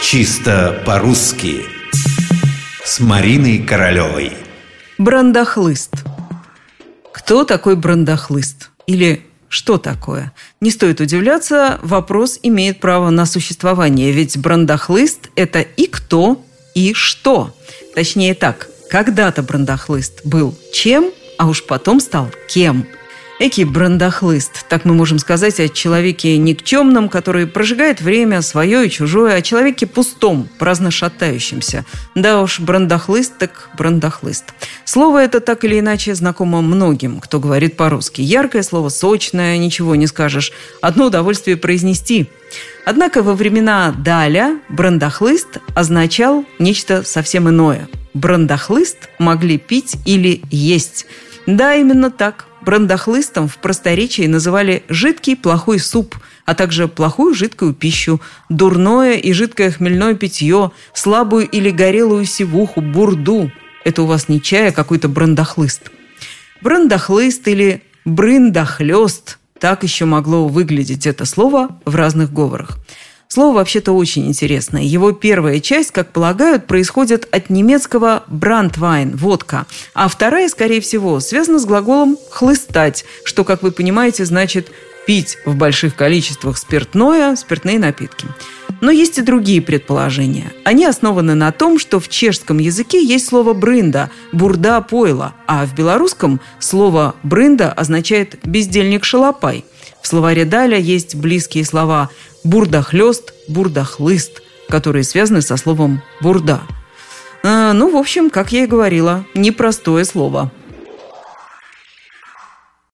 Чисто по-русски С Мариной Королевой Брандахлыст Кто такой брандахлыст? Или что такое? Не стоит удивляться, вопрос имеет право на существование, ведь брандахлыст – это и кто, и что. Точнее так, когда-то брандахлыст был чем, а уж потом стал кем – Эки брандахлыст, так мы можем сказать о человеке никчемном, который прожигает время свое и чужое, о человеке пустом, праздно шатающемся. Да уж, брандахлыст так брандахлыст. Слово это так или иначе знакомо многим, кто говорит по-русски. Яркое слово, сочное, ничего не скажешь. Одно удовольствие произнести. Однако во времена Даля брандахлыст означал нечто совсем иное. Брандахлыст могли пить или есть. Да, именно так. Брандахлыстом в просторечии называли жидкий плохой суп, а также плохую жидкую пищу, дурное и жидкое хмельное питье, слабую или горелую сивуху, бурду. Это у вас не чай, а какой-то брандахлыст. Брандахлыст или брындахлёст – так еще могло выглядеть это слово в разных говорах. Слово вообще-то очень интересное. Его первая часть, как полагают, происходит от немецкого «брандвайн» – водка, а вторая, скорее всего, связана с глаголом «хлыстать», что, как вы понимаете, значит пить в больших количествах спиртное, спиртные напитки. Но есть и другие предположения. Они основаны на том, что в чешском языке есть слово «брында» – «бурда пойла», а в белорусском слово «брында» означает «бездельник-шалопай». В словаре Даля есть близкие слова бурдахлёст, бурдахлыст, которые связаны со словом «бурда». А, ну, в общем, как я и говорила, непростое слово –